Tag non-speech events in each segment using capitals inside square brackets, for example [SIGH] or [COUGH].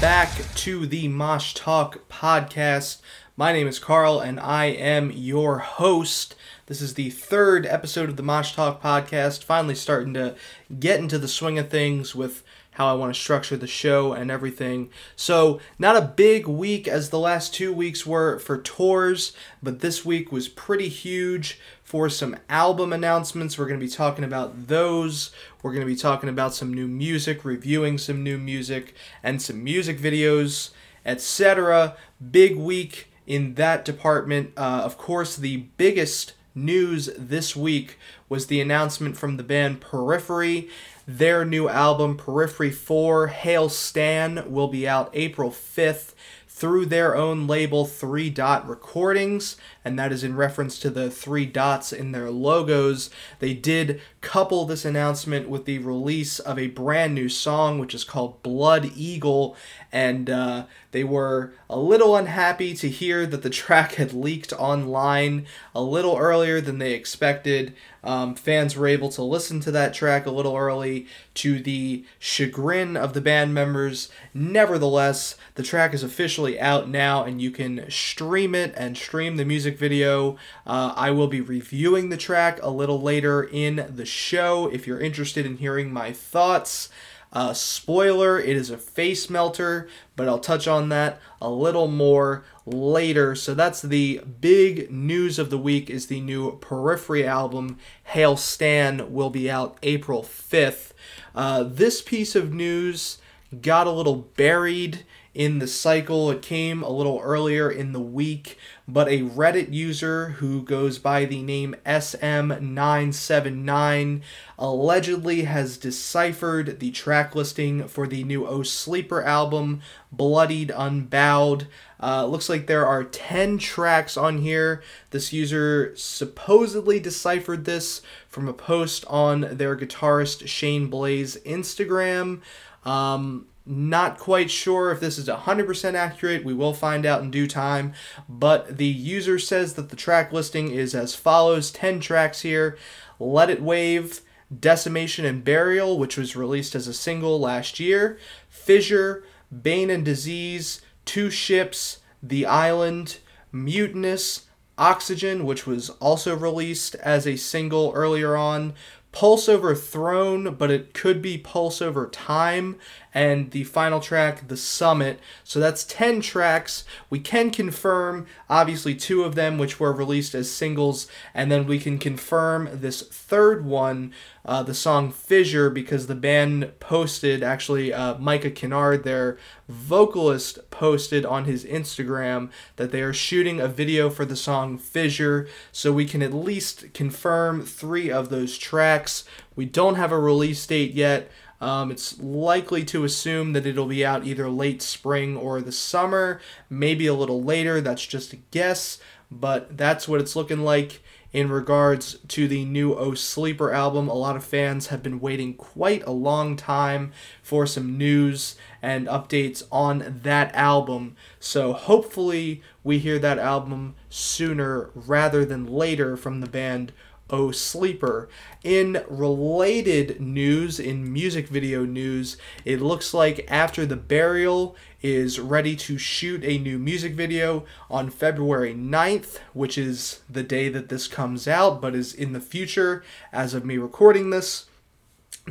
back to the Mosh Talk podcast. My name is Carl, and I am your host. This is the third episode of the Mosh Talk podcast. Finally, starting to get into the swing of things with how I want to structure the show and everything. So, not a big week as the last two weeks were for tours, but this week was pretty huge for some album announcements. We're going to be talking about those. We're going to be talking about some new music, reviewing some new music, and some music videos, etc. Big week in that department. Uh, of course, the biggest news this week was the announcement from the band Periphery. Their new album, Periphery 4 Hail Stan, will be out April 5th through their own label, Three Dot Recordings, and that is in reference to the three dots in their logos. They did couple this announcement with the release of a brand new song, which is called Blood Eagle, and uh, they were a little unhappy to hear that the track had leaked online a little earlier than they expected. Um, fans were able to listen to that track a little early to the chagrin of the band members. Nevertheless, the track is officially out now and you can stream it and stream the music video. Uh, I will be reviewing the track a little later in the show if you're interested in hearing my thoughts. Uh, spoiler, it is a face melter, but I'll touch on that a little more later. So that's the big news of the week is the new Periphery album, Hail Stan, will be out April 5th. Uh, this piece of news got a little buried in the cycle. It came a little earlier in the week, but a Reddit user who goes by the name SM979 allegedly has deciphered the track listing for the new Oh Sleeper album, Bloodied Unbowed. Uh, looks like there are 10 tracks on here. This user supposedly deciphered this from a post on their guitarist Shane Blay's Instagram. Um, not quite sure if this is 100% accurate. We will find out in due time. But the user says that the track listing is as follows 10 tracks here Let It Wave, Decimation and Burial, which was released as a single last year, Fissure, Bane and Disease, Two Ships, The Island, Mutinous, Oxygen, which was also released as a single earlier on, Pulse Over Throne, but it could be Pulse Over Time, and the final track, The Summit. So that's 10 tracks. We can confirm, obviously, two of them, which were released as singles, and then we can confirm this third one, uh, the song Fissure, because the band posted, actually, uh, Micah Kennard, their vocalist, posted on his Instagram that they are shooting a video for the song Fissure, so we can at least confirm three of those tracks. We don't have a release date yet. Um, it's likely to assume that it'll be out either late spring or the summer, maybe a little later. That's just a guess, but that's what it's looking like in regards to the new Oh Sleeper album. A lot of fans have been waiting quite a long time for some news and updates on that album. So hopefully we hear that album sooner rather than later from the band Oh Sleeper. In related news, in music video news, it looks like After the Burial is ready to shoot a new music video on February 9th, which is the day that this comes out, but is in the future as of me recording this.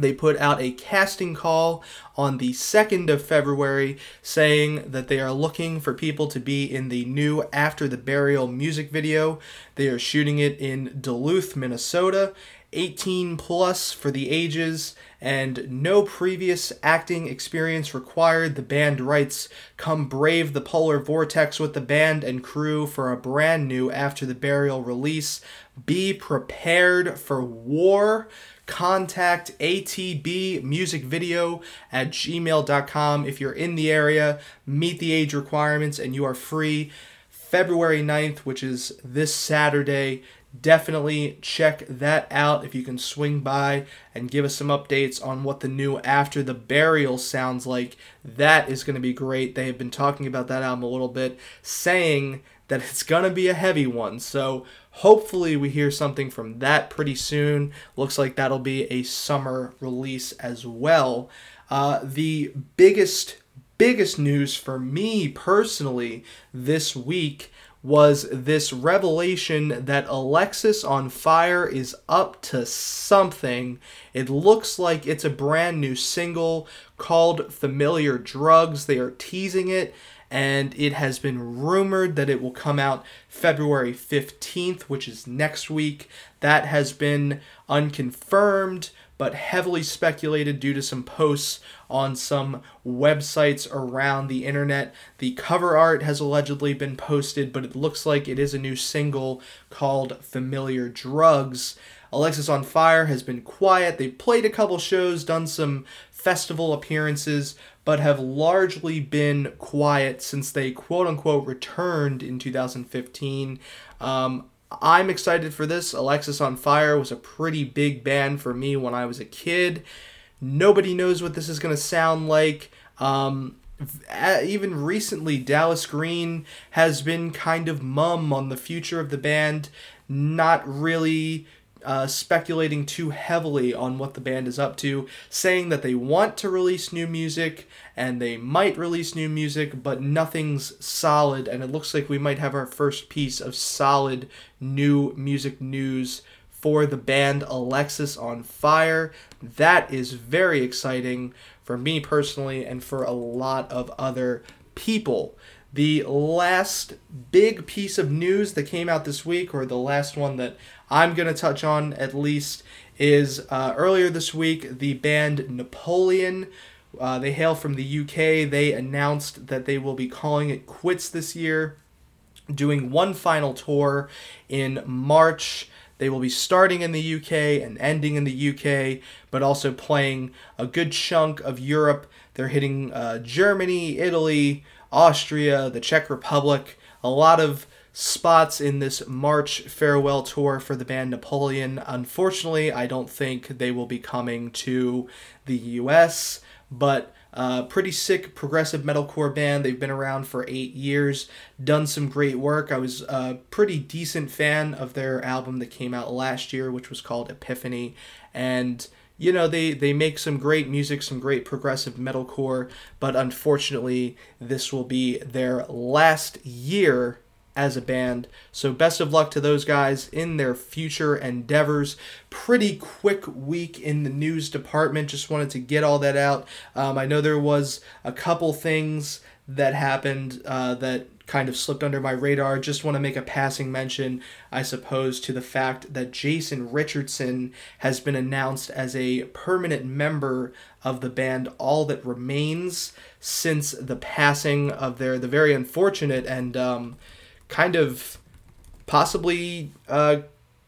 They put out a casting call on the 2nd of February saying that they are looking for people to be in the new After the Burial music video. They are shooting it in Duluth, Minnesota. 18 plus for the ages and no previous acting experience required. The band writes, Come brave the polar vortex with the band and crew for a brand new After the Burial release. Be prepared for war contact atb music video at gmail.com if you're in the area. Meet the age requirements and you are free. February 9th which is this saturday definitely check that out if you can swing by and give us some updates on what the new after the burial sounds like. That is going to be great. They have been talking about that album a little bit saying that it's going to be a heavy one so Hopefully, we hear something from that pretty soon. Looks like that'll be a summer release as well. Uh, the biggest, biggest news for me personally this week was this revelation that Alexisonfire is up to something. It looks like it's a brand new single called Familiar Drugs. They are teasing it, and it has been rumored that it will come out February 15th, which is next week. That has been unconfirmed, but heavily speculated due to some posts on some websites around the internet. The cover art has allegedly been posted, but it looks like it is a new single called Familiar Drugs. Alexisonfire has been quiet. They've played a couple shows, done some festival appearances, but have largely been quiet since they quote unquote returned in 2015. Um, I'm excited for this. Alexisonfire was a pretty big band for me when I was a kid. Nobody knows what this is going to sound like. Um, even recently, Dallas Green has been kind of mum on the future of the band, not really uh, speculating too heavily on what the band is up to, saying that they want to release new music and they might release new music, but nothing's solid. And it looks like we might have our first piece of solid new music news for the band Alexisonfire. That is very exciting for me personally and for a lot of other people. The last big piece of news that came out this week, or the last one that I'm going to touch on at least, is uh, earlier this week the band Napoleon. Uh, they hail from the UK. They announced that they will be calling it quits this year, doing one final tour in March. They will be starting in the UK and ending in the UK, but also playing a good chunk of Europe. They're hitting uh, Germany, Italy, Austria, the Czech Republic, a lot of spots in this March farewell tour for the band Napoleon. Unfortunately, I don't think they will be coming to the US, but uh, pretty sick progressive metalcore band. They've been around for eight years, done some great work. I was a pretty decent fan of their album that came out last year, which was called Epiphany, and you know they they make some great music some great progressive metalcore but unfortunately this will be their last year as a band. So best of luck to those guys in their future endeavors. Pretty quick week in the news department. Just wanted to get all that out. Um, i know there was a couple things that happened uh, that kind of slipped under my radar. Just want to make a passing mention, I suppose, to the fact that Jason Richardson has been announced as a permanent member of the band All That Remains since the passing of their, the very unfortunate and um, kind of possibly uh,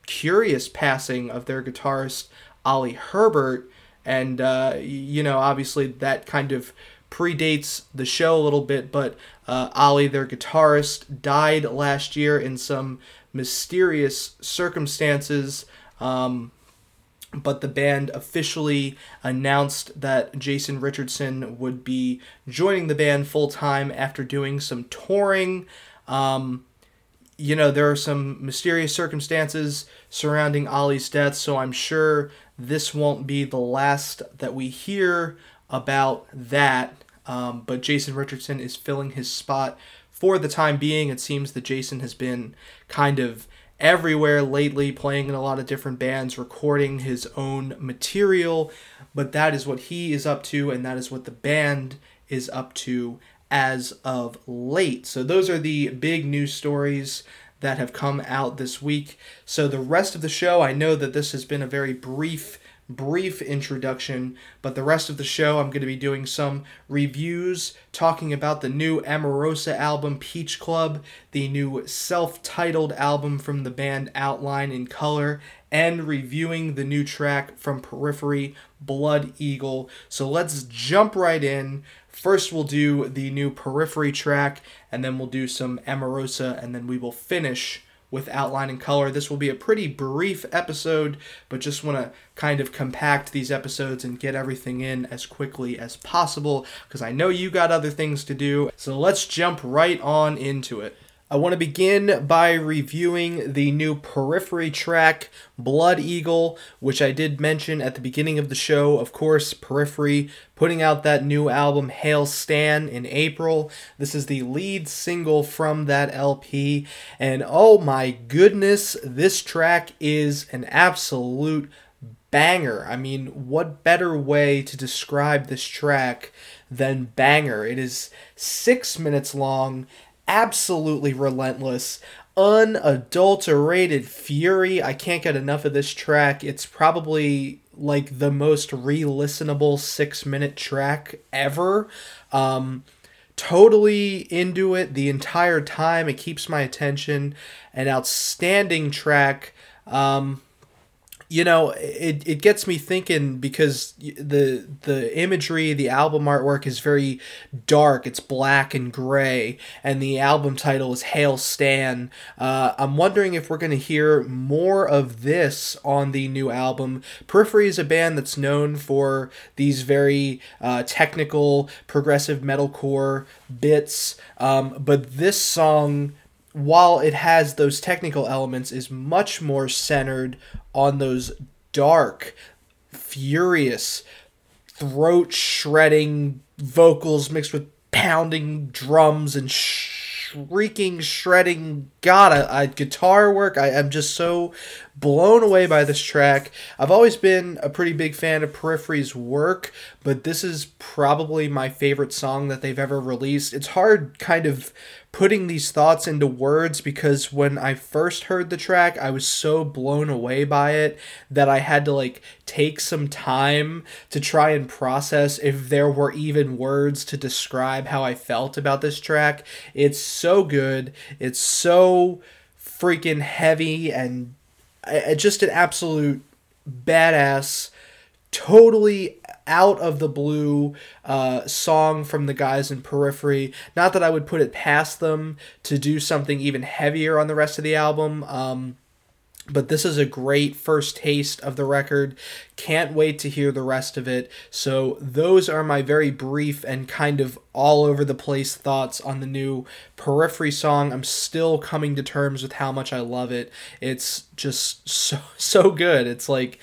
curious passing of their guitarist Oli Herbert. And, uh, you know, obviously that kind of predates the show a little bit, but uh, Oli, their guitarist, died last year in some mysterious circumstances. Um, but the band officially announced that Jason Richardson would be joining the band full time after doing some touring. Um, you know, there are some mysterious circumstances surrounding Oli's death, so I'm sure this won't be the last that we hear about that. Um, but Jason Richardson is filling his spot for the time being. It seems that Jason has been kind of everywhere lately, playing in a lot of different bands, recording his own material. But that is what he is up to, and that is what the band is up to as of late. So, those are the big news stories that have come out this week. So, the rest of the show, I know that this has been a very brief brief introduction, but the rest of the show I'm going to be doing some reviews talking about the new Emarosa album Peach Club, the new self titled album from the band Outline in Color, and reviewing the new track from Periphery, Blood Eagle. So let's jump right in. First, we'll do the new Periphery track, and then we'll do some Emarosa, and then we will finish with outline and color. This will be a pretty brief episode, but just want to kind of compact these episodes and get everything in as quickly as possible because I know you got other things to do. So let's jump right on into it. I want to begin by reviewing the new Periphery track, Blood Eagle, which I did mention at the beginning of the show. Of course, Periphery putting out that new album, Hail Stan, in April. This is the lead single from that LP, and oh my goodness, this track is an absolute banger. I mean, what better way to describe this track than banger? It is six minutes long absolutely relentless, unadulterated fury. I can't get enough of this track. It's probably like the most re-listenable six minute track ever. Um, totally into it the entire time. It keeps my attention. An outstanding track. Um, you know it, it gets me thinking because the the imagery the album artwork is very dark. It's black and gray and the album title is hail stan. Uh, i'm wondering if we're going to hear more of this on the new album. Periphery is a band that's known for these very uh, technical progressive metalcore bits um, but this song while it has those technical elements, is much more centered on those dark, furious, throat shredding vocals mixed with pounding drums and shrieking, shredding. God, I, I guitar work. I, I'm just so blown away by this track. I've always been a pretty big fan of Periphery's work, but this is probably my favorite song that they've ever released. It's hard kind of putting these thoughts into words because when I first heard the track, I was so blown away by it that I had to like take some time to try and process if there were even words to describe how I felt about this track. It's so good. It's so freaking heavy and uh, just an absolute badass totally out of the blue uh, song from the guys in Periphery. Not that I would put it past them to do something even heavier on the rest of the album. Um, but this is a great first taste of the record. Can't wait to hear the rest of it. So, those are my very brief and kind of all over the place thoughts on the new Periphery song. I'm still coming to terms with how much I love it. It's just [LAUGHS] so so good. It's like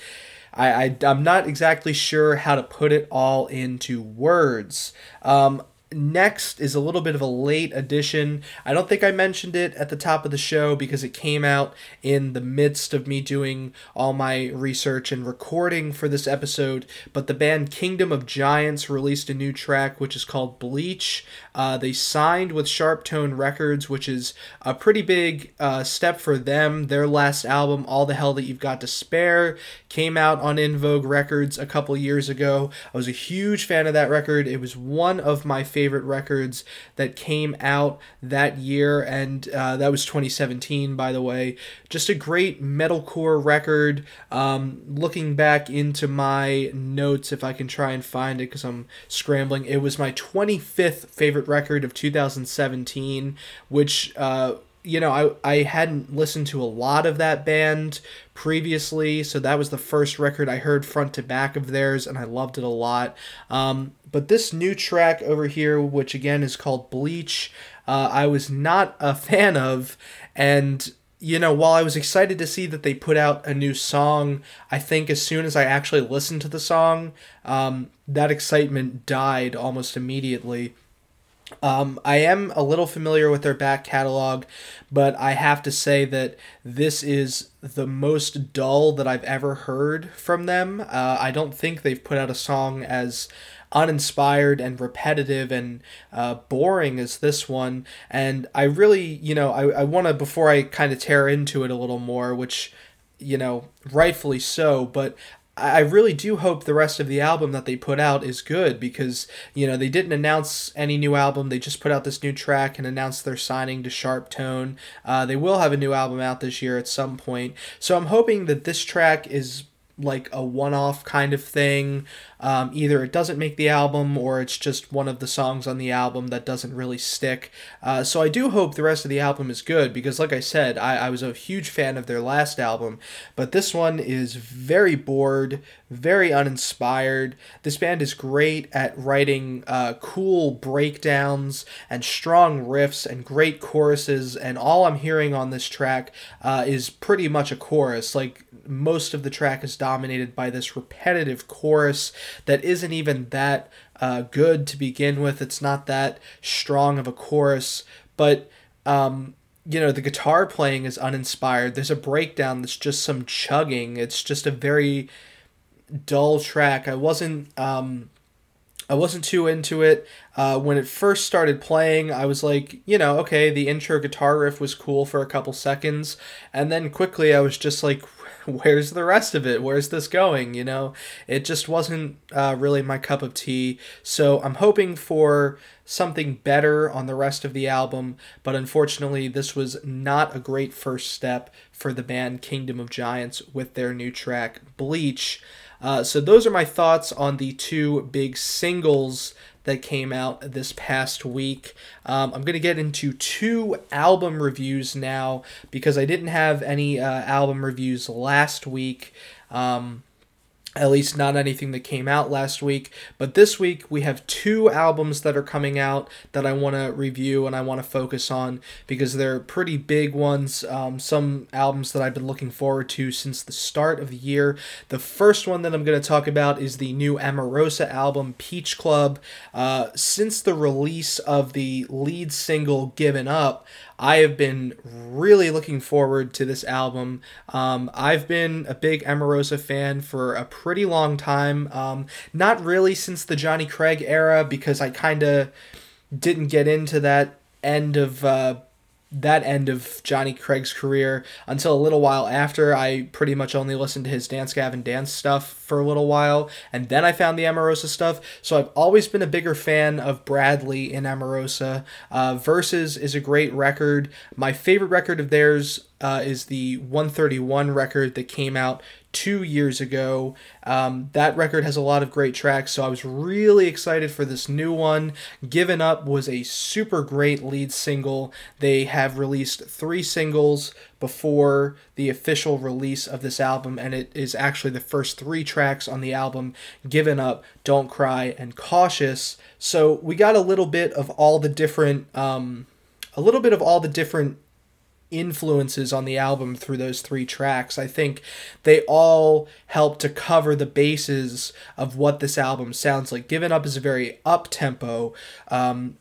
I, I am not exactly sure how to put it all into words. Um, next is a little bit of a late addition. I don't think I mentioned it at the top of the show because it came out in the midst of me doing all my research and recording for this episode. But the band Kingdom of Giants released a new track which is called Bleach. Uh, they signed with Sharptone Records, which is a pretty big uh, step for them. Their last album, All the Hell That You've Got to Spare, came out on En Vogue Records a couple years ago. I was a huge fan of that record. It was one of my favorite favorite records that came out that year, and uh, that was 2017, by the way. Just a great metalcore record. Um, looking back into my notes, if I can try and find it because I'm scrambling, it was my 25th favorite record of 2017, which. Uh, you know, I, I hadn't listened to a lot of that band previously, so that was the first record I heard front to back of theirs, and I loved it a lot. Um, but this new track over here, which again is called Bleach, uh, I was not a [LAUGHS] fan of, and you know, while I was excited to see that they put out a new song, I think as soon as I actually listened to the song, um, that excitement died almost immediately. Um, I am a little familiar with their back catalog, but I have to say that this is the most dull that I've ever heard from them. Uh, I don't think they've put out a song as uninspired and repetitive and uh, boring as this one. And I really, you know, I, I want to, before I kind of tear into it a little more, which, you know, rightfully so, but I really do hope the rest of the album that they put out is good because, you know, they didn't announce any new album. They just put out this new track and announced their signing to Sharptone. Uh, they will have a new album out this year at some point. So I'm hoping that this track is like a one-off kind of thing. Um, either it doesn't make the album or it's just one of the songs on the album that doesn't really stick. Uh, so I do hope the rest of the album is good because, like I said, I, I was a huge fan of their last album, but this one is very bored, very uninspired. This band is great at writing uh, cool breakdowns and strong riffs and great choruses, and all I'm hearing on this track uh, is pretty much a chorus. Like most of the track is dominated by this repetitive chorus that isn't even that uh, good to begin with. It's not that strong of a chorus, but um, you know the guitar playing is uninspired. There's a breakdown that's just some chugging. It's just a very dull track. I wasn't um, I wasn't too into it. Uh, when it first started playing, I was like, you know, okay, the intro guitar riff was cool for a couple seconds, and then quickly I was just like, [LAUGHS] where's the rest of it? Where's this going? You know, it just wasn't uh, really my cup of tea. So I'm hoping for something better on the rest of the album, but unfortunately, this was not a great first step for the band Kingdom of Giants with their new track, Bleach. Uh, so those are my thoughts on the two big singles that came out this past week. Um, I'm going to get into two album reviews now because I didn't have any uh, album reviews last week. Um, at least not anything that came out last week. But this week we have two albums that are coming out that I want to review and I want to focus on because they're pretty big ones. Um, some albums that I've been looking forward to since the start of the year. The first one that I'm going to talk about is the new Emarosa album, Peach Club. Uh, since the release of the lead single, Given Up, I have been really looking forward to this album. Um, I've been a big Emarosa fan for a pretty long time. Um, not really since the Jonny Craig era because I kind of didn't get into that end of uh, that end of Jonny Craig's career until a little while after. I pretty much only listened to his Dance Gavin Dance stuff for a little while, and then I found the Emarosa stuff. So I've always been a bigger fan of Bradley in Emarosa. Uh, Verses is a great record. My favorite record of theirs uh, is the 131 record that came out two years ago. Um, that record has a lot of great tracks, so I was really excited for this new one. Given Up was a super great lead single. They have released three singles before the official release of this album, and it is actually the first three tracks on the album Given Up, Don't Cry, and Cautious. So we got a little bit of all the different. Um, a little bit of all the different influences on the album through those three tracks. I think they all help to cover the bases of what this album sounds like. Given Up is a very up tempo, um,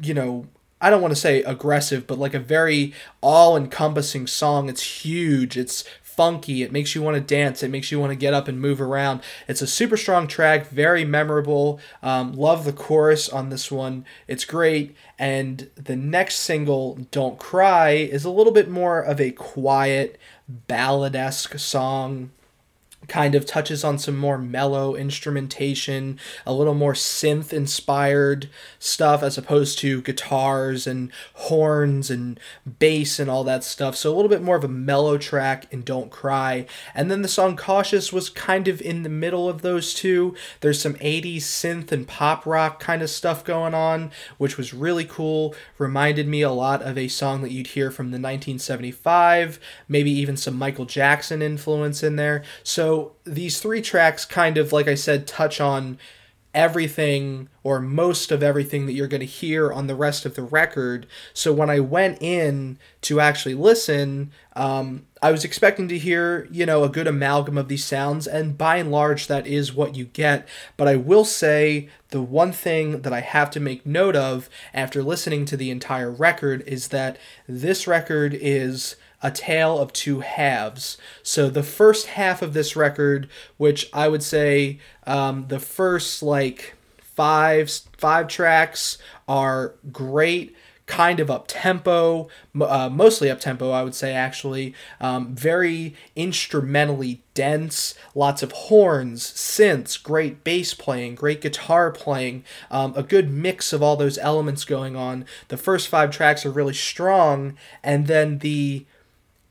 you know, I don't want to say aggressive, but like a very all encompassing song. It's huge. It's funky. It makes you want to dance. It makes you want to get up and move around. It's a super strong track, very memorable. Um, love the chorus on this one. It's great. And the next single, Don't Cry, is a little bit more of a quiet, ballad esque song kind of touches on some more mellow instrumentation, a little more synth inspired stuff as opposed to guitars and horns and bass and all that stuff. So a little bit more of a mellow track in Don't Cry. And then the song Cautious was kind of in the middle of those two. There's some 80s synth and pop rock kind of stuff going on, which was really cool. Reminded me a lot of a song that you'd hear from the 1975, maybe even some Michael Jackson influence in there. So so these three tracks kind of like I said touch on everything or most of everything that you're going to hear on the rest of the record. So when I went in to actually listen, um, I was expecting to hear, you know, a good amalgam of these sounds, and by and large, that is what you get. But I will say the one thing that I have to make note of after listening to the entire record is that this record is a tale of two halves. So the first half of this record, which I would say um, the first like five five tracks are great kind of up tempo, uh, mostly up tempo, I would say actually. Um, very instrumentally dense, lots of horns, synths, great bass playing, great guitar playing, um, a good mix of all those elements going on. The first five tracks are really strong, and then the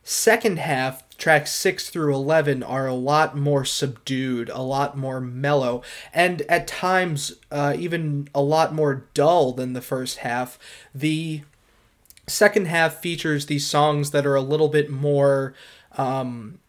second half tracks 6 through 11 are a lot more subdued, a lot more mellow, and at times uh, even a lot more dull than the first half. The second half features these songs that are a little bit more um,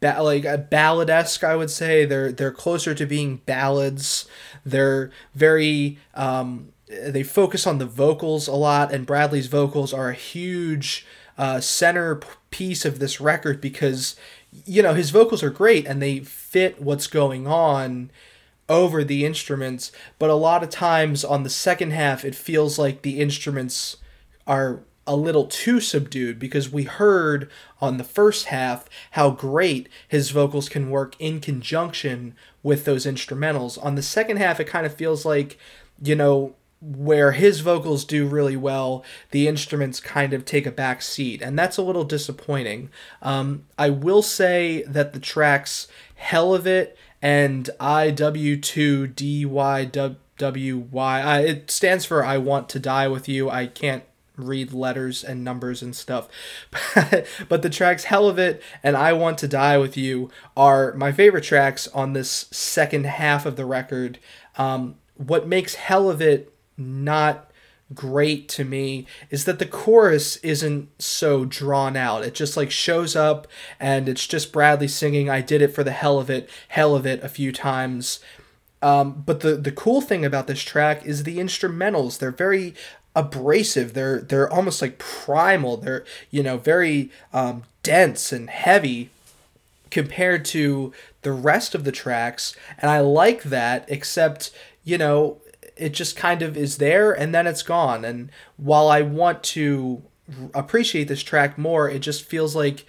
ba- like a ballad esque. I would say they're they're closer to being ballads. They're very um, they focus on the vocals a lot, and Bradley's vocals are a huge uh, center piece of this record because you know his vocals are great and they fit what's going on over the instruments but a lot of times on the second half it feels like the instruments are a little too subdued because we heard on the first half how great his vocals can work in conjunction with those instrumentals. On the second half, it kind of feels like, you know, where his vocals do really well, the instruments kind of take a back seat, and that's a little disappointing. Um, I will say that the tracks Hell of It and IW2DYWY, it stands for I Want to Die with You. I can't read letters and numbers and stuff. [LAUGHS] but the tracks Hell of It and I Want to Die with You are my favorite tracks on this second half of the record. Um, what makes Hell of It not great to me is that the chorus isn't so drawn out. It just like shows up and it's just Bradley singing I did it for the hell of it, hell of it a few times. Um, but the the cool thing about this track is the instrumentals. They're very abrasive. They're they're almost like primal. They're you know very um, dense and heavy compared to the rest of the tracks, and I like that. Except you know it just kind of is there and then it's gone. And while I want to appreciate this track more, it just feels like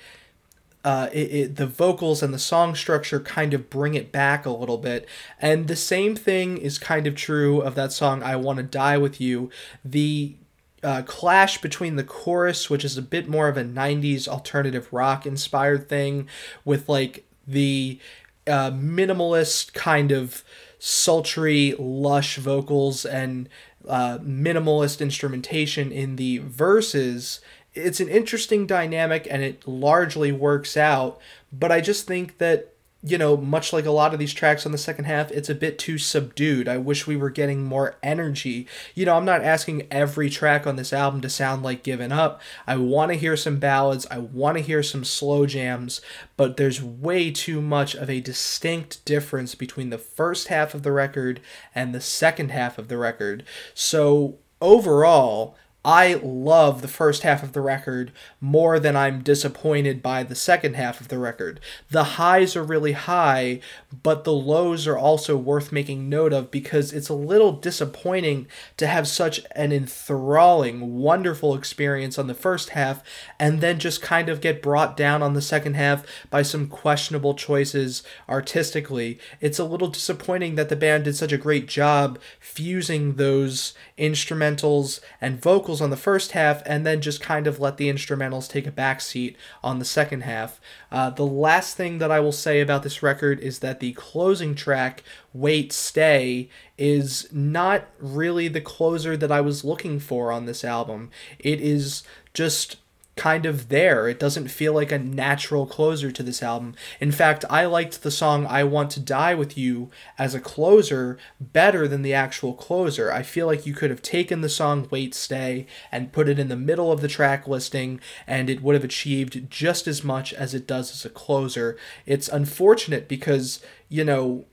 uh, it, it, the vocals and the song structure kind of bring it back a little bit. And the same thing is kind of true of that song, I Want to Die With You. The uh, clash between the chorus, which is a bit more of a 90s alternative rock inspired thing, with like the uh, minimalist kind of sultry, lush vocals and uh, minimalist instrumentation in the verses. It's an interesting dynamic and it largely works out, but I just think that you know, much like a lot of these tracks on the second half, it's a bit too subdued. I wish we were getting more energy. You know, I'm not asking every track on this album to sound like Given Up. I want to hear some ballads, I want to hear some slow jams, but there's way too much of a distinct difference between the first half of the record and the second half of the record. So, overall, I love the first half of the record more than I'm disappointed by the second half of the record. The highs are really high, but the lows are also worth making note of because it's a little disappointing to have such an enthralling, wonderful experience on the first half and then just kind of get brought down on the second half by some questionable choices artistically. It's a little disappointing that the band did such a great job fusing those instrumentals and vocals vocals on the first half and then just kind of let the instrumentals take a backseat on the second half. Uh, the last thing that I will say about this record is that the closing track, Wait Stay, is not really the closer that I was looking for on this album. It is just kind of there. It doesn't feel like a natural closer to this album. In fact, I liked the song I Want to Die with You as a closer better than the actual closer. I feel like you could have taken the song Wait Stay and put it in the middle of the track listing and it would have achieved just as much as it does as a closer. It's unfortunate because, you know,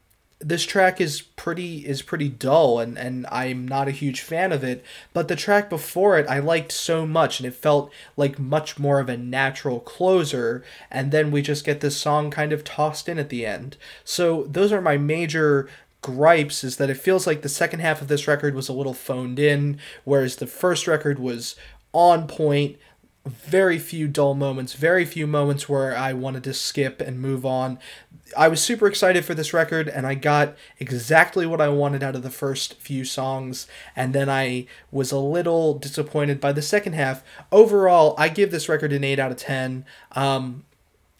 this track is pretty is pretty dull and and I'm not a huge fan of it but the track before it I liked so much and it felt like much more of a natural closer and then we just get this song kind of tossed in at the end. So those are my major gripes is that it feels like the second half of this record was a little phoned in whereas the first record was on point very few dull moments, very few moments where I wanted to skip and move on. I was super excited for this record and I got exactly what I wanted out of the first few songs and then I was a little disappointed by the second half. Overall, I give this record an 8 out of 10. Um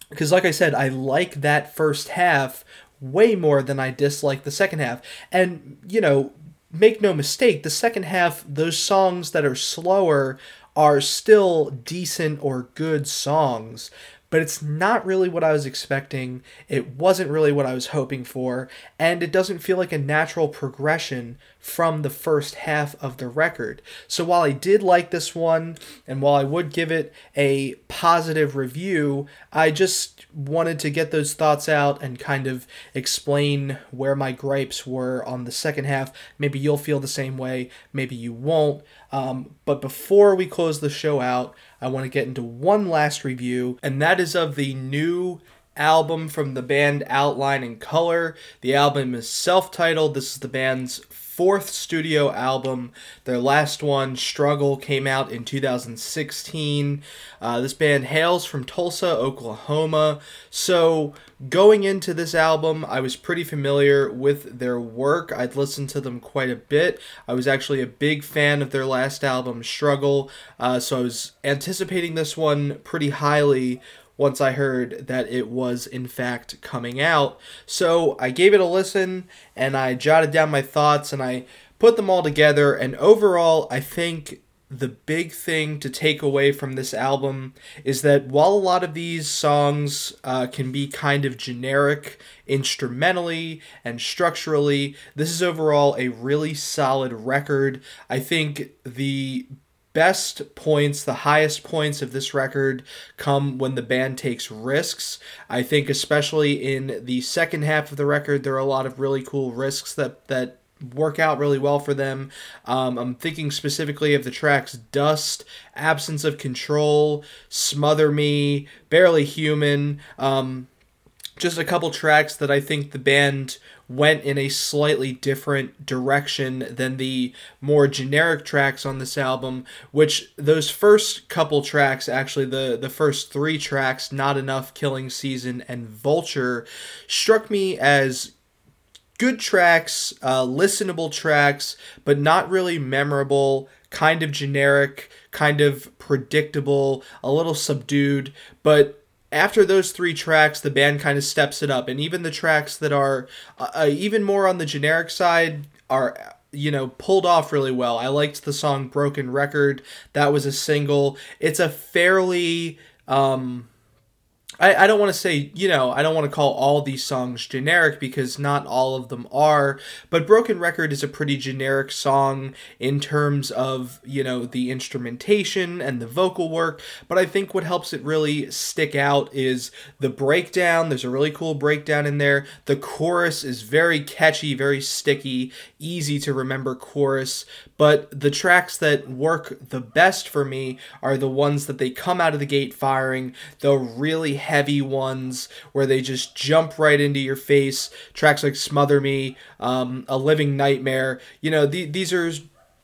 because like I said, I like that first half way more than I dislike the second half. And, you know, make no mistake, the second half, those songs that are slower are still decent or good songs, but it's not really what I was expecting. It wasn't really what I was hoping for, and it doesn't feel like a natural progression from the first half of the record. So while I did like this one, and while I would give it a positive review, I just wanted to get those thoughts out and kind of explain where my gripes were on the second half. Maybe you'll feel the same way, maybe you won't. Um, but before we close the show out, I want to get into one last review, and that is of the new album from the band Outline in Color. The album is self titled. This is the band's fourth studio album. Their last one, Struggle, came out in 2016. Uh, this band hails from Tulsa, Oklahoma. So, going into this album, I was pretty familiar with their work. I'd listened to them quite a bit. I was actually a big fan of their last album, Struggle. Uh, so, I was anticipating this one pretty highly once I heard that it was in fact coming out. So I gave it a listen and I jotted down my thoughts and I put them all together. And overall, I think the big thing to take away from this album is that while a lot of these songs uh, can be kind of generic instrumentally and structurally, this is overall a really solid record. I think the best points, the highest points of this record come when the band takes risks. I think especially in the second half of the record there are a lot of really cool risks that that work out really well for them. Um, I'm thinking specifically of the tracks Dust, Absence of Control, Smother Me, Barely Human. Um, just a couple tracks that I think the band went in a slightly different direction than the more generic tracks on this album which those first couple tracks actually the the first 3 tracks not enough killing season and vulture struck me as good tracks uh, listenable tracks but not really memorable kind of generic kind of predictable a little subdued but after those three tracks, the band kind of steps it up, and even the tracks that are uh, uh, even more on the generic side are you know pulled off really well. I liked the song "Broken Record." That was a single. It's a fairly um, I, I don't want to say, you know, I don't want to call all these songs generic because not all of them are, but Broken Record is a pretty generic song in terms of, you know, the instrumentation and the vocal work. But I think what helps it really stick out is the breakdown. There's a really cool breakdown in there. The chorus is very catchy, very sticky, easy to remember chorus. But the tracks that work the best for me are the ones that they come out of the gate firing, the really heavy ones where they just jump right into your face. Tracks like Smother Me, um, A Living Nightmare. You know, the, these are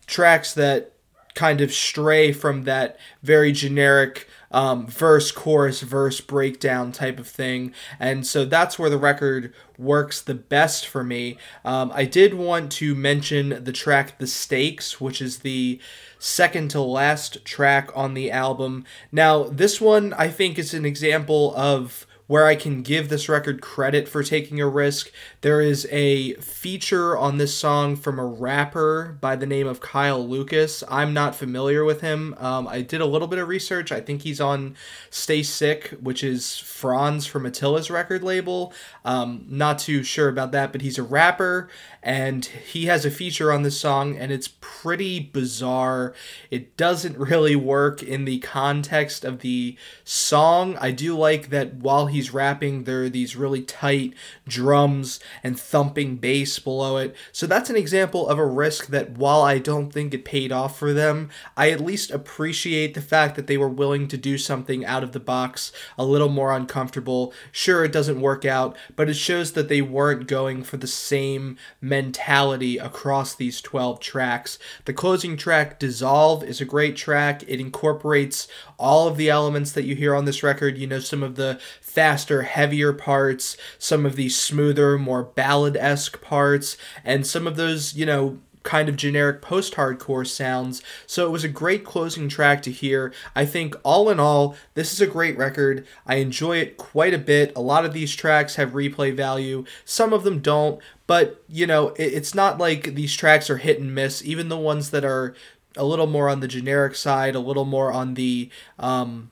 tracks that kind of stray from that very generic um, verse, chorus, verse breakdown type of thing. And so that's where the record works the best for me. Um, I did want to mention the track The Stakes, which is the second to last track on the album. Now, this one I think is an example of where I can give this record credit for taking a risk. There is a feature on this song from a rapper by the name of Kyle Lucas. I'm not familiar with him. Um, I did a little bit of research. I think he's on Stay Sick, which is Fronz from Attila's record label. Um, not too sure about that, but he's a rapper and he has a feature on this song and it's pretty bizarre. It doesn't [LAUGHS] really work in the context of the song. I do like that while he's rapping, there are these really tight drums and thumping bass below it. So that's an example of a risk that while I don't think it paid off for them, I at least appreciate the fact that they were willing to do something out of the box, a little more uncomfortable. Sure, it doesn't work out, but it shows that they weren't going for the same mentality across these 12 tracks. The closing track, Dissolve, is a great track. It incorporates all of the elements that you hear on this record. You know, some of the faster, heavier parts, some of the smoother, more ballad esque parts, and some of those, you know, kind of generic post hardcore sounds. So it was a great closing track to hear. I think all in all, this is a great record. I enjoy it quite a bit. A lot of these tracks have replay value, some of them don't, but you know, it's not like these tracks are hit and miss. Even the ones that are a little more on the generic side, a little more on the um,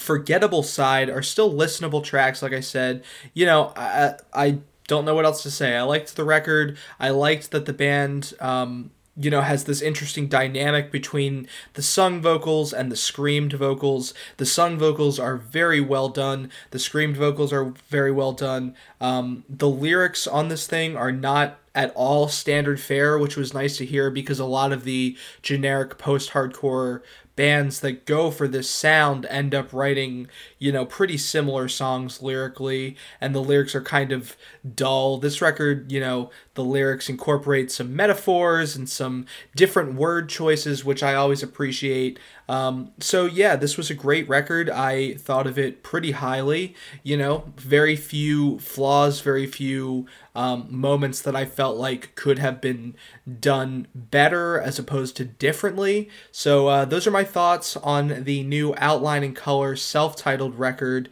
forgettable side are still listenable tracks. Like I said, you know, I, I don't know what else to say. I liked the record. I liked that the band. Um, you know, has this interesting dynamic between the sung vocals and the screamed vocals. The sung vocals are very well done. The screamed vocals are very well done. Um, the lyrics on this thing are not at all standard fare, which was nice to hear because a lot of the generic post hardcore bands that go for this sound end up writing, you know, pretty similar songs lyrically, and the lyrics are kind of dull. This record, you know, the lyrics incorporate some metaphors and some different word choices, which I always appreciate. Um, so, yeah, this was a great record. I thought of it pretty highly. You know, very few flaws, very few um, moments that I felt like could have been done better as opposed to differently. So, uh, those are my thoughts on the new Outline in Color self titled record.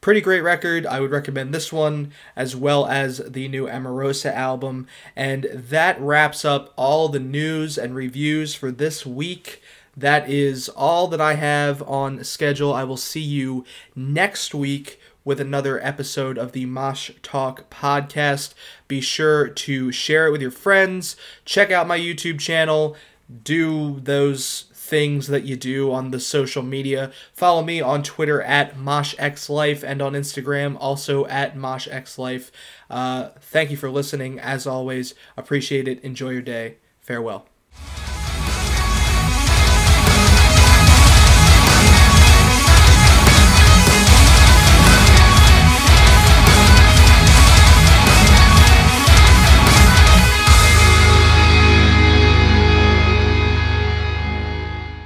Pretty great record. I would recommend this one as well as the new Emarosa album. And that wraps up all the news and reviews for this week. That is all that I have on schedule. I will see you next week with another episode of the Mosh Talk podcast. Be sure to share it with your friends. Check out my YouTube channel. Do those things that you do on the social media. Follow me on Twitter at MoshXLife and on Instagram also at MoshXLife. Uh, thank you for listening. As always, appreciate it. Enjoy your day. Farewell.